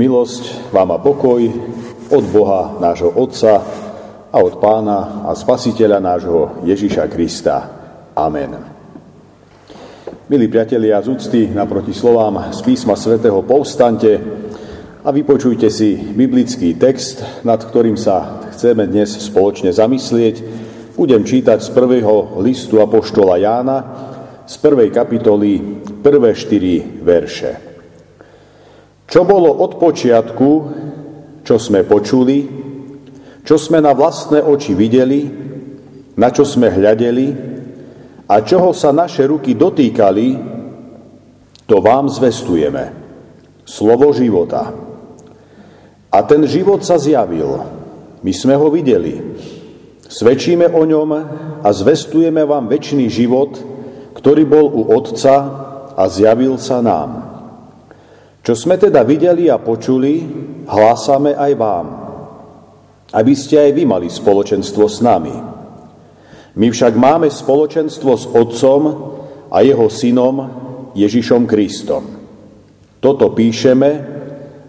Milosť vám a pokoj od Boha, nášho Otca a od Pána a Spasiteľa nášho Ježiša Krista. Amen. Milí priatelia, z úcty naproti slovám z písma svätého povstante a vypočujte si biblický text, nad ktorým sa chceme dnes spoločne zamyslieť. Budem čítať z prvého listu Apoštola Jána, z prvej kapitoly, prvé štyri verše. Čo bolo od počiatku, čo sme počuli, čo sme na vlastné oči videli, na čo sme hľadeli a čoho sa naše ruky dotýkali, to vám zvestujeme. Slovo života. A ten život sa zjavil. My sme ho videli. Svedčíme o ňom a zvestujeme vám väčší život, ktorý bol u Otca a zjavil sa nám. Čo sme teda videli a počuli, hlásame aj vám, aby ste aj vy mali spoločenstvo s nami. My však máme spoločenstvo s Otcom a Jeho Synom Ježišom Kristom. Toto píšeme,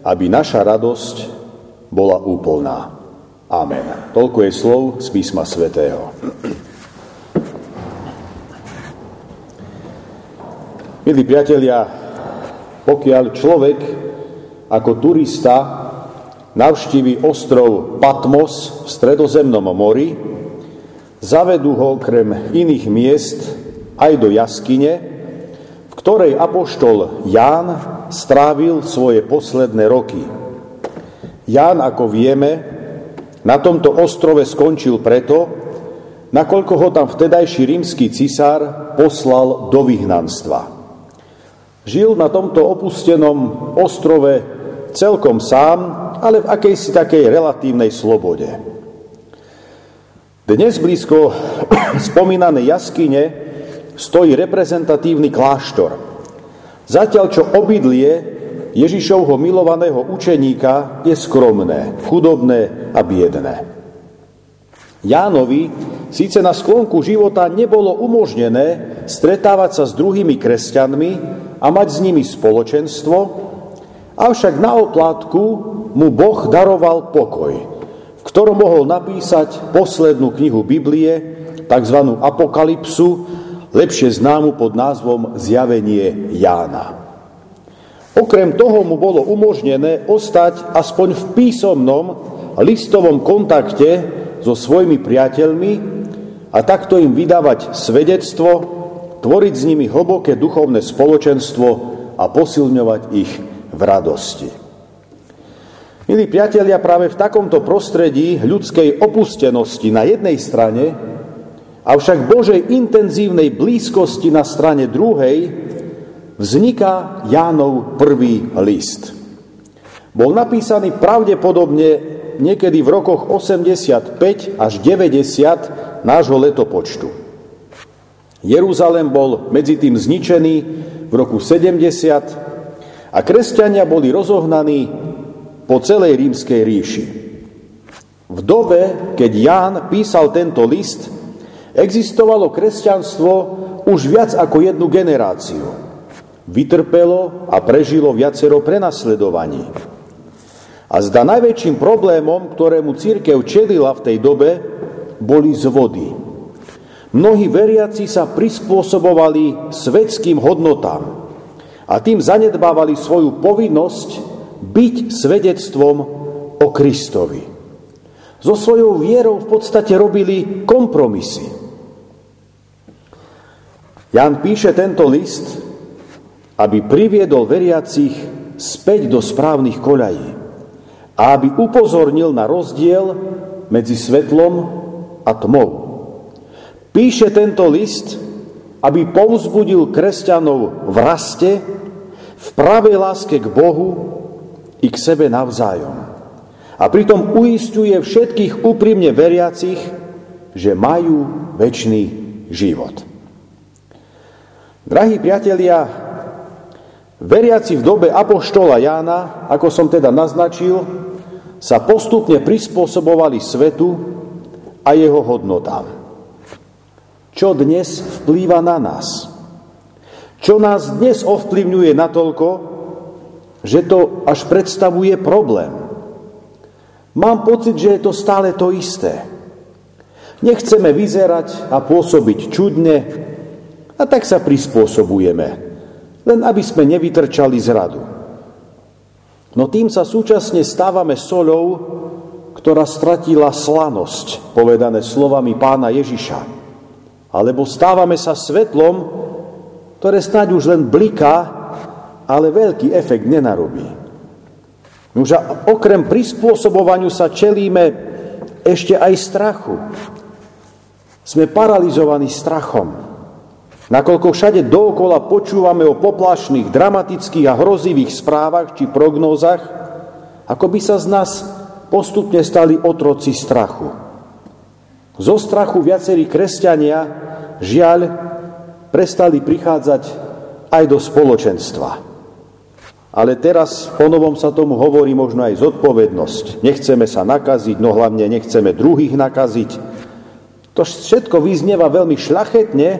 aby naša radosť bola úplná. Amen. Toľko je slov z písma svätého. Milí priatelia, pokiaľ človek ako turista navštívi ostrov Patmos v stredozemnom mori, zavedú ho krem iných miest aj do jaskyne, v ktorej apoštol Ján strávil svoje posledné roky. Ján, ako vieme, na tomto ostrove skončil preto, nakoľko ho tam vtedajší rímsky cisár poslal do vyhnanstva. Žil na tomto opustenom ostrove celkom sám, ale v akejsi takej relatívnej slobode. Dnes blízko spomínanej jaskyne stojí reprezentatívny kláštor. Zatiaľ, čo obydlie Ježišovho milovaného učeníka je skromné, chudobné a biedné. Jánovi síce na sklonku života nebolo umožnené stretávať sa s druhými kresťanmi, a mať s nimi spoločenstvo, avšak na oplátku mu Boh daroval pokoj, v ktorom mohol napísať poslednú knihu Biblie, tzv. Apokalypsu, lepšie známu pod názvom Zjavenie Jána. Okrem toho mu bolo umožnené ostať aspoň v písomnom listovom kontakte so svojimi priateľmi a takto im vydávať svedectvo tvoriť s nimi hlboké duchovné spoločenstvo a posilňovať ich v radosti. Milí priatelia, práve v takomto prostredí ľudskej opustenosti na jednej strane, avšak Božej intenzívnej blízkosti na strane druhej, vzniká Jánov prvý list. Bol napísaný pravdepodobne niekedy v rokoch 85 až 90 nášho letopočtu. Jeruzalém bol medzi tým zničený v roku 70 a kresťania boli rozohnaní po celej rímskej ríši. V dobe, keď Ján písal tento list, existovalo kresťanstvo už viac ako jednu generáciu. Vytrpelo a prežilo viacero prenasledovaní. A zda najväčším problémom, ktorému církev čelila v tej dobe, boli zvody Mnohí veriaci sa prispôsobovali svetským hodnotám a tým zanedbávali svoju povinnosť byť svedectvom o Kristovi. So svojou vierou v podstate robili kompromisy. Jan píše tento list, aby priviedol veriacich späť do správnych koľají a aby upozornil na rozdiel medzi svetlom a tmou. Píše tento list, aby povzbudil kresťanov v raste, v pravej láske k Bohu i k sebe navzájom. A pritom uistuje všetkých úprimne veriacich, že majú väčší život. Drahí priatelia, veriaci v dobe Apoštola Jána, ako som teda naznačil, sa postupne prispôsobovali svetu a jeho hodnotám čo dnes vplýva na nás. Čo nás dnes ovplyvňuje natoľko, že to až predstavuje problém. Mám pocit, že je to stále to isté. Nechceme vyzerať a pôsobiť čudne a tak sa prispôsobujeme, len aby sme nevytrčali z radu. No tým sa súčasne stávame soľou, ktorá stratila slanosť, povedané slovami pána Ježiša. Alebo stávame sa svetlom, ktoré snáď už len bliká, ale veľký efekt nenarobí. Už okrem prispôsobovaniu sa čelíme ešte aj strachu. Sme paralizovaní strachom. Nakoľko všade dookola počúvame o poplašných, dramatických a hrozivých správach či prognózach, ako by sa z nás postupne stali otroci strachu. Zo strachu viacerí kresťania, žiaľ, prestali prichádzať aj do spoločenstva. Ale teraz ponovom sa tomu hovorí možno aj zodpovednosť. Nechceme sa nakaziť, no hlavne nechceme druhých nakaziť. To všetko vyznieva veľmi šľachetne,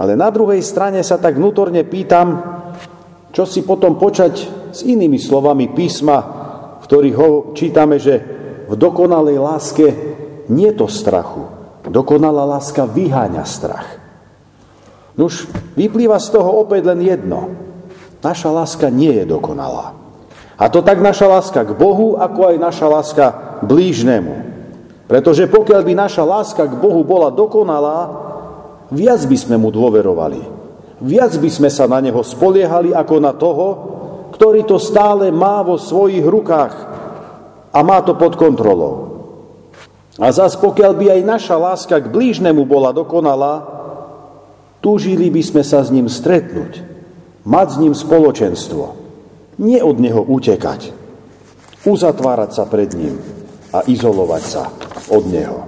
ale na druhej strane sa tak vnútorne pýtam, čo si potom počať s inými slovami písma, v ktorých ho čítame, že v dokonalej láske nie to strachu. Dokonalá láska vyháňa strach. Nuž, vyplýva z toho opäť len jedno. Naša láska nie je dokonalá. A to tak naša láska k Bohu, ako aj naša láska blížnemu. Pretože pokiaľ by naša láska k Bohu bola dokonalá, viac by sme mu dôverovali. Viac by sme sa na neho spoliehali ako na toho, ktorý to stále má vo svojich rukách a má to pod kontrolou. A zas pokiaľ by aj naša láska k blížnemu bola dokonalá, túžili by sme sa s ním stretnúť, mať s ním spoločenstvo, nie od neho utekať, uzatvárať sa pred ním a izolovať sa od Neho.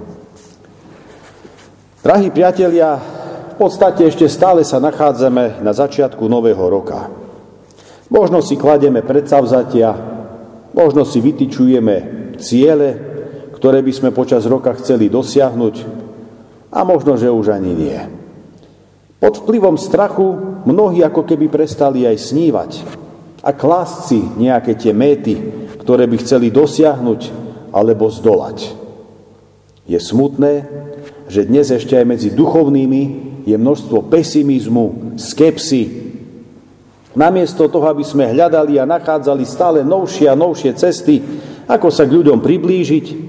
Drahí priatelia, v podstate ešte stále sa nachádzame na začiatku nového roka. Možno si klademe predsavzatia, možno si vytyčujeme ciele, ktoré by sme počas roka chceli dosiahnuť a možno, že už ani nie. Pod vplyvom strachu mnohí ako keby prestali aj snívať a klásť si nejaké tie méty, ktoré by chceli dosiahnuť alebo zdolať. Je smutné, že dnes ešte aj medzi duchovnými je množstvo pesimizmu, skepsy. Namiesto toho, aby sme hľadali a nachádzali stále novšie a novšie cesty, ako sa k ľuďom priblížiť,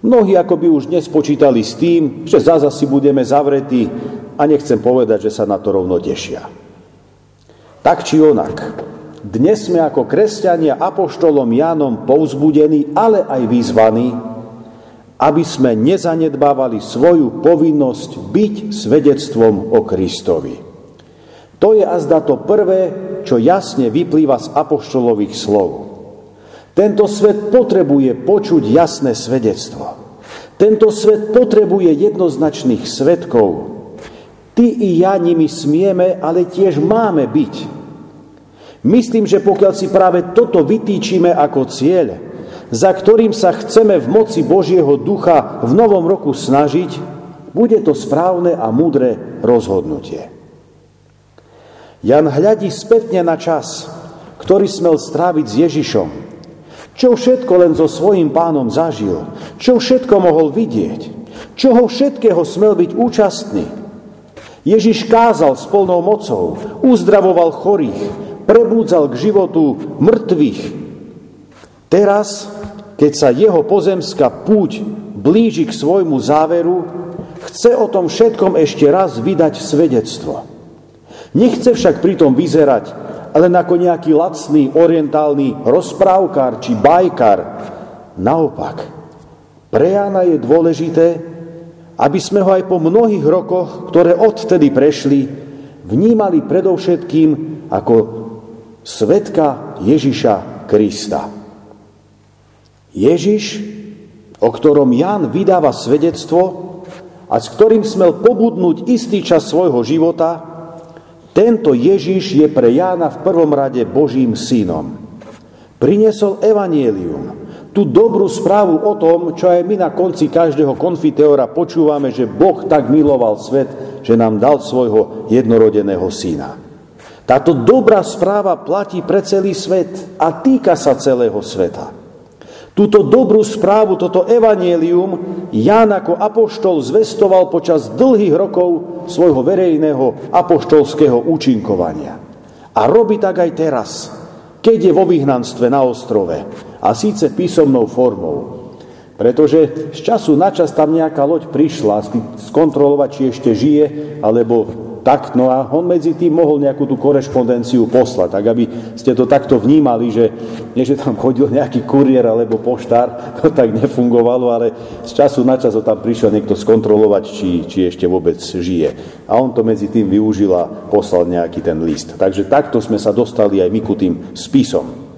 mnohí ako by už dnes počítali s tým, že zase si budeme zavretí a nechcem povedať, že sa na to rovno tešia. Tak či onak, dnes sme ako kresťania apoštolom Jánom povzbudení, ale aj vyzvaní, aby sme nezanedbávali svoju povinnosť byť svedectvom o Kristovi. To je azda to prvé, čo jasne vyplýva z apoštolových slov. Tento svet potrebuje počuť jasné svedectvo. Tento svet potrebuje jednoznačných svetkov. Ty i ja nimi smieme, ale tiež máme byť. Myslím, že pokiaľ si práve toto vytýčime ako cieľ, za ktorým sa chceme v moci Božieho ducha v novom roku snažiť, bude to správne a múdre rozhodnutie. Jan hľadí spätne na čas, ktorý smel stráviť s Ježišom. Čo všetko len so svojím pánom zažil, čo všetko mohol vidieť, čoho všetkého smel byť účastný. Ježiš kázal s plnou mocou, uzdravoval chorých, prebúdzal k životu mŕtvych. Teraz keď sa jeho pozemská púť blíži k svojmu záveru, chce o tom všetkom ešte raz vydať svedectvo. Nechce však pritom vyzerať len ako nejaký lacný orientálny rozprávkar či bajkar. Naopak, pre Jána je dôležité, aby sme ho aj po mnohých rokoch, ktoré odtedy prešli, vnímali predovšetkým ako svetka Ježiša Krista. Ježiš, o ktorom Jan vydáva svedectvo a s ktorým smel pobudnúť istý čas svojho života, tento Ježiš je pre Jána v prvom rade Božím synom. Prinesol evanielium, tú dobrú správu o tom, čo aj my na konci každého konfiteora počúvame, že Boh tak miloval svet, že nám dal svojho jednorodeného syna. Táto dobrá správa platí pre celý svet a týka sa celého sveta. Túto dobrú správu, toto evanielium Ján ako apoštol zvestoval počas dlhých rokov svojho verejného apoštolského účinkovania. A robí tak aj teraz, keď je vo vyhnanstve na ostrove, a síce písomnou formou. Pretože z času na čas tam nejaká loď prišla skontrolovať, či ešte žije, alebo tak, no a on medzi tým mohol nejakú tú korešpondenciu poslať, tak aby ste to takto vnímali, že nie, že tam chodil nejaký kuriér alebo poštár, to tak nefungovalo, ale z času na čas tam prišiel niekto skontrolovať, či, či ešte vôbec žije. A on to medzi tým využil a poslal nejaký ten list. Takže takto sme sa dostali aj my ku tým spisom.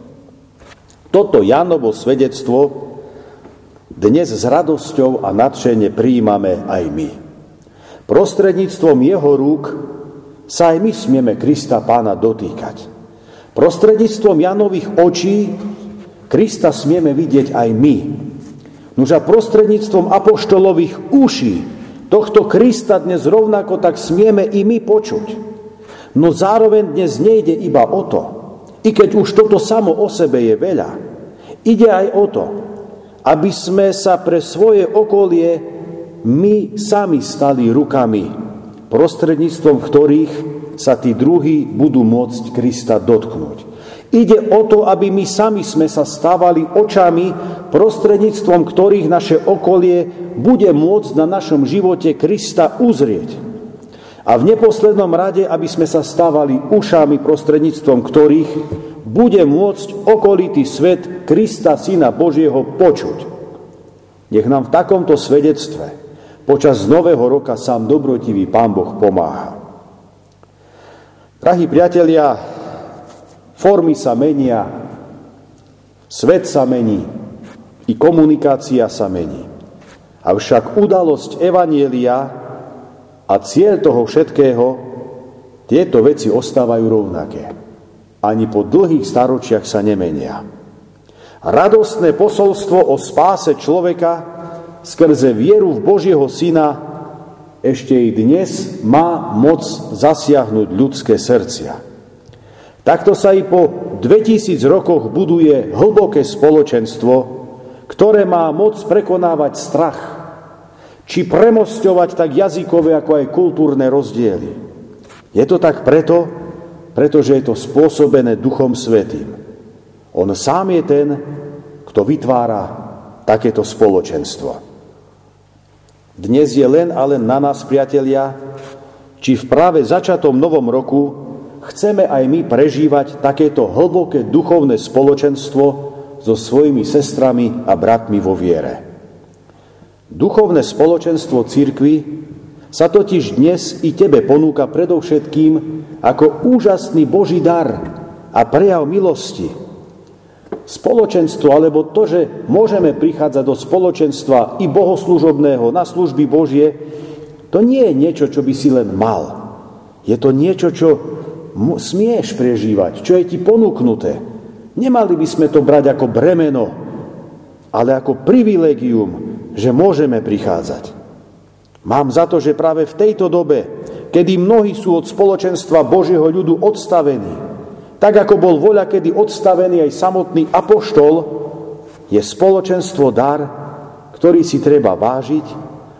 Toto Janovo svedectvo dnes s radosťou a nadšene prijímame aj my. Prostredníctvom jeho rúk sa aj my smieme Krista pána dotýkať. Prostredníctvom Janových očí Krista smieme vidieť aj my. Nož a prostredníctvom apoštolových uší tohto Krista dnes rovnako tak smieme i my počuť. No zároveň dnes nejde iba o to, i keď už toto samo o sebe je veľa, ide aj o to, aby sme sa pre svoje okolie my sami stali rukami, prostredníctvom ktorých sa tí druhí budú môcť Krista dotknúť. Ide o to, aby my sami sme sa stávali očami, prostredníctvom ktorých naše okolie bude môcť na našom živote Krista uzrieť. A v neposlednom rade, aby sme sa stávali ušami, prostredníctvom ktorých bude môcť okolitý svet Krista, Syna Božieho, počuť. Nech nám v takomto svedectve Počas nového roka sám dobrotivý Pán Boh pomáha. Drahí priatelia, formy sa menia, svet sa mení, i komunikácia sa mení. Avšak udalosť Evanielia a cieľ toho všetkého, tieto veci ostávajú rovnaké. Ani po dlhých staročiach sa nemenia. Radostné posolstvo o spáse človeka skrze vieru v Božieho Syna ešte i dnes má moc zasiahnuť ľudské srdcia. Takto sa i po 2000 rokoch buduje hlboké spoločenstvo, ktoré má moc prekonávať strach, či premosťovať tak jazykové ako aj kultúrne rozdiely. Je to tak preto, pretože je to spôsobené Duchom Svetým. On sám je ten, kto vytvára takéto spoločenstvo. Dnes je len a na nás, priatelia, či v práve začatom novom roku chceme aj my prežívať takéto hlboké duchovné spoločenstvo so svojimi sestrami a bratmi vo viere. Duchovné spoločenstvo církvy sa totiž dnes i tebe ponúka predovšetkým ako úžasný Boží dar a prejav milosti, spoločenstvo, alebo to, že môžeme prichádzať do spoločenstva i bohoslužobného na služby Božie, to nie je niečo, čo by si len mal. Je to niečo, čo smieš prežívať, čo je ti ponúknuté. Nemali by sme to brať ako bremeno, ale ako privilegium, že môžeme prichádzať. Mám za to, že práve v tejto dobe, kedy mnohí sú od spoločenstva Božieho ľudu odstavení, tak ako bol voľa kedy odstavený aj samotný apoštol, je spoločenstvo dar, ktorý si treba vážiť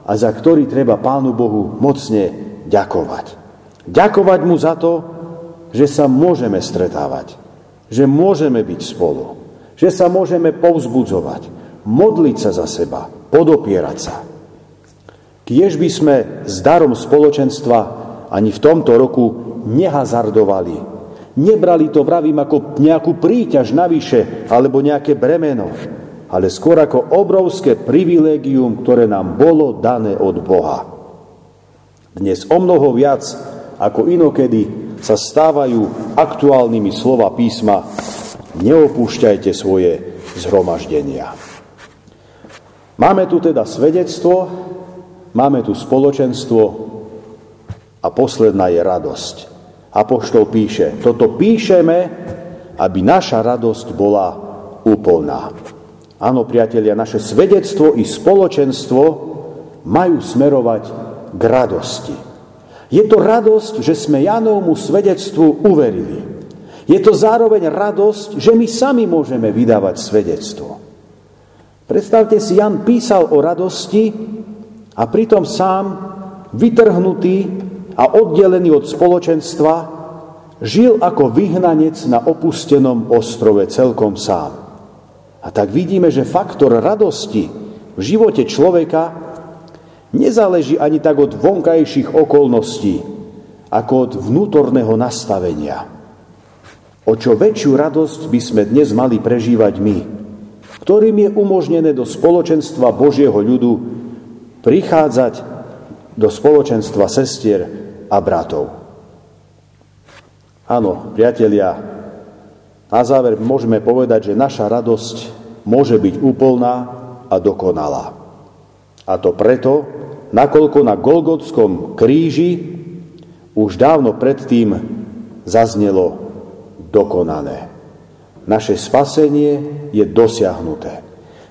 a za ktorý treba Pánu Bohu mocne ďakovať. Ďakovať mu za to, že sa môžeme stretávať, že môžeme byť spolu, že sa môžeme povzbudzovať, modliť sa za seba, podopierať sa. Kiež by sme s darom spoločenstva ani v tomto roku nehazardovali Nebrali to, vravím, ako nejakú príťaž navyše alebo nejaké bremeno, ale skôr ako obrovské privilégium, ktoré nám bolo dané od Boha. Dnes o mnoho viac ako inokedy sa stávajú aktuálnymi slova písma neopúšťajte svoje zhromaždenia. Máme tu teda svedectvo, máme tu spoločenstvo a posledná je radosť. Apoštol píše, toto píšeme, aby naša radosť bola úplná. Áno, priatelia, naše svedectvo i spoločenstvo majú smerovať k radosti. Je to radosť, že sme Janovmu svedectvu uverili. Je to zároveň radosť, že my sami môžeme vydávať svedectvo. Predstavte si, Jan písal o radosti a pritom sám, vytrhnutý a oddelený od spoločenstva, žil ako vyhnanec na opustenom ostrove celkom sám. A tak vidíme, že faktor radosti v živote človeka nezáleží ani tak od vonkajších okolností, ako od vnútorného nastavenia. O čo väčšiu radosť by sme dnes mali prežívať my, ktorým je umožnené do spoločenstva Božieho ľudu prichádzať do spoločenstva sestier a bratov. Áno, priatelia, na záver môžeme povedať, že naša radosť môže byť úplná a dokonalá. A to preto, nakoľko na Golgotskom kríži už dávno predtým zaznelo dokonané. Naše spasenie je dosiahnuté.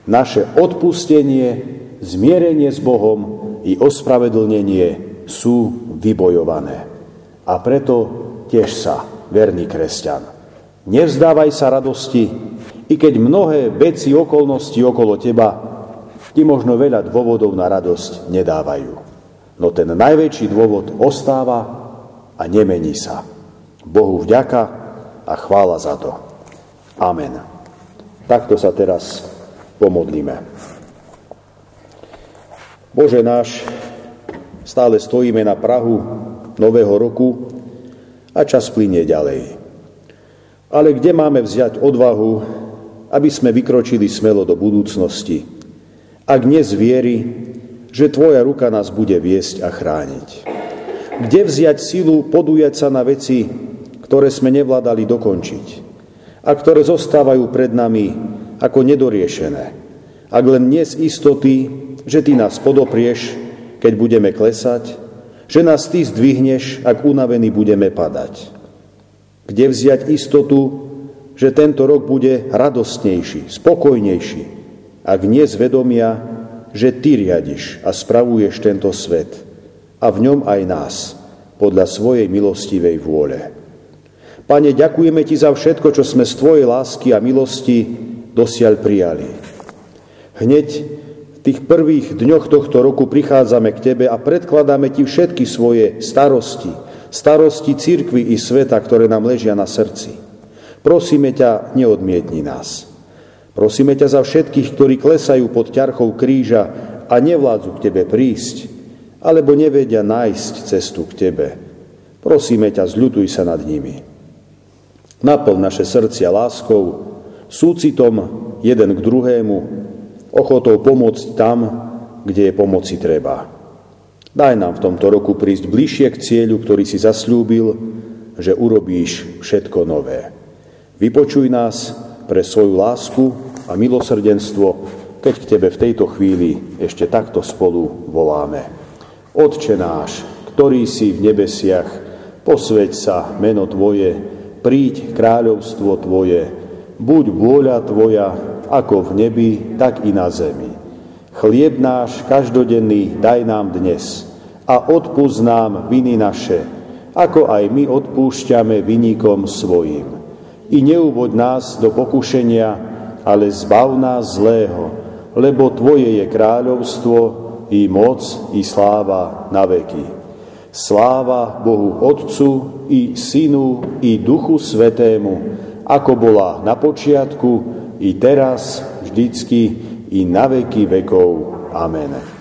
Naše odpustenie, zmierenie s Bohom i ospravedlnenie sú vybojované. A preto tiež sa, verný kresťan. Nevzdávaj sa radosti, i keď mnohé veci, okolnosti okolo teba ti možno veľa dôvodov na radosť nedávajú. No ten najväčší dôvod ostáva a nemení sa. Bohu vďaka a chvála za to. Amen. Takto sa teraz pomodlíme. Bože náš, stále stojíme na Prahu nového roku a čas plinie ďalej. Ale kde máme vziať odvahu, aby sme vykročili smelo do budúcnosti, ak nie z viery, že Tvoja ruka nás bude viesť a chrániť. Kde vziať silu podujať sa na veci, ktoré sme nevládali dokončiť a ktoré zostávajú pred nami ako nedoriešené. Ak len nie z istoty, že Ty nás podoprieš, keď budeme klesať, že nás Ty zdvihneš, ak unavení budeme padať. Kde vziať istotu, že tento rok bude radostnejší, spokojnejší, ak nie zvedomia, že Ty riadiš a spravuješ tento svet a v ňom aj nás, podľa svojej milostivej vôle. Pane, ďakujeme Ti za všetko, čo sme z Tvojej lásky a milosti dosiaľ prijali. Hneď tých prvých dňoch tohto roku prichádzame k Tebe a predkladáme Ti všetky svoje starosti, starosti církvy i sveta, ktoré nám ležia na srdci. Prosíme ťa, neodmietni nás. Prosíme ťa za všetkých, ktorí klesajú pod ťarchou kríža a nevládzu k Tebe prísť, alebo nevedia nájsť cestu k Tebe. Prosíme ťa, zľutuj sa nad nimi. Naplň naše srdcia láskou, súcitom jeden k druhému, ochotou pomôcť tam, kde je pomoci treba. Daj nám v tomto roku prísť bližšie k cieľu, ktorý si zasľúbil, že urobíš všetko nové. Vypočuj nás, pre svoju lásku a milosrdenstvo, keď k Tebe v tejto chvíli ešte takto spolu voláme. Otče náš, ktorý si v nebesiach, posveď sa meno Tvoje, príď kráľovstvo Tvoje, buď vôľa Tvoja, ako v nebi, tak i na zemi. Chlieb náš každodenný daj nám dnes a odpúsť nám viny naše, ako aj my odpúšťame vynikom svojim i neuvoď nás do pokušenia, ale zbav nás zlého, lebo Tvoje je kráľovstvo, i moc, i sláva na veky. Sláva Bohu Otcu, i Synu, i Duchu Svetému, ako bola na počiatku, i teraz, vždycky, i na veky vekov. Amen.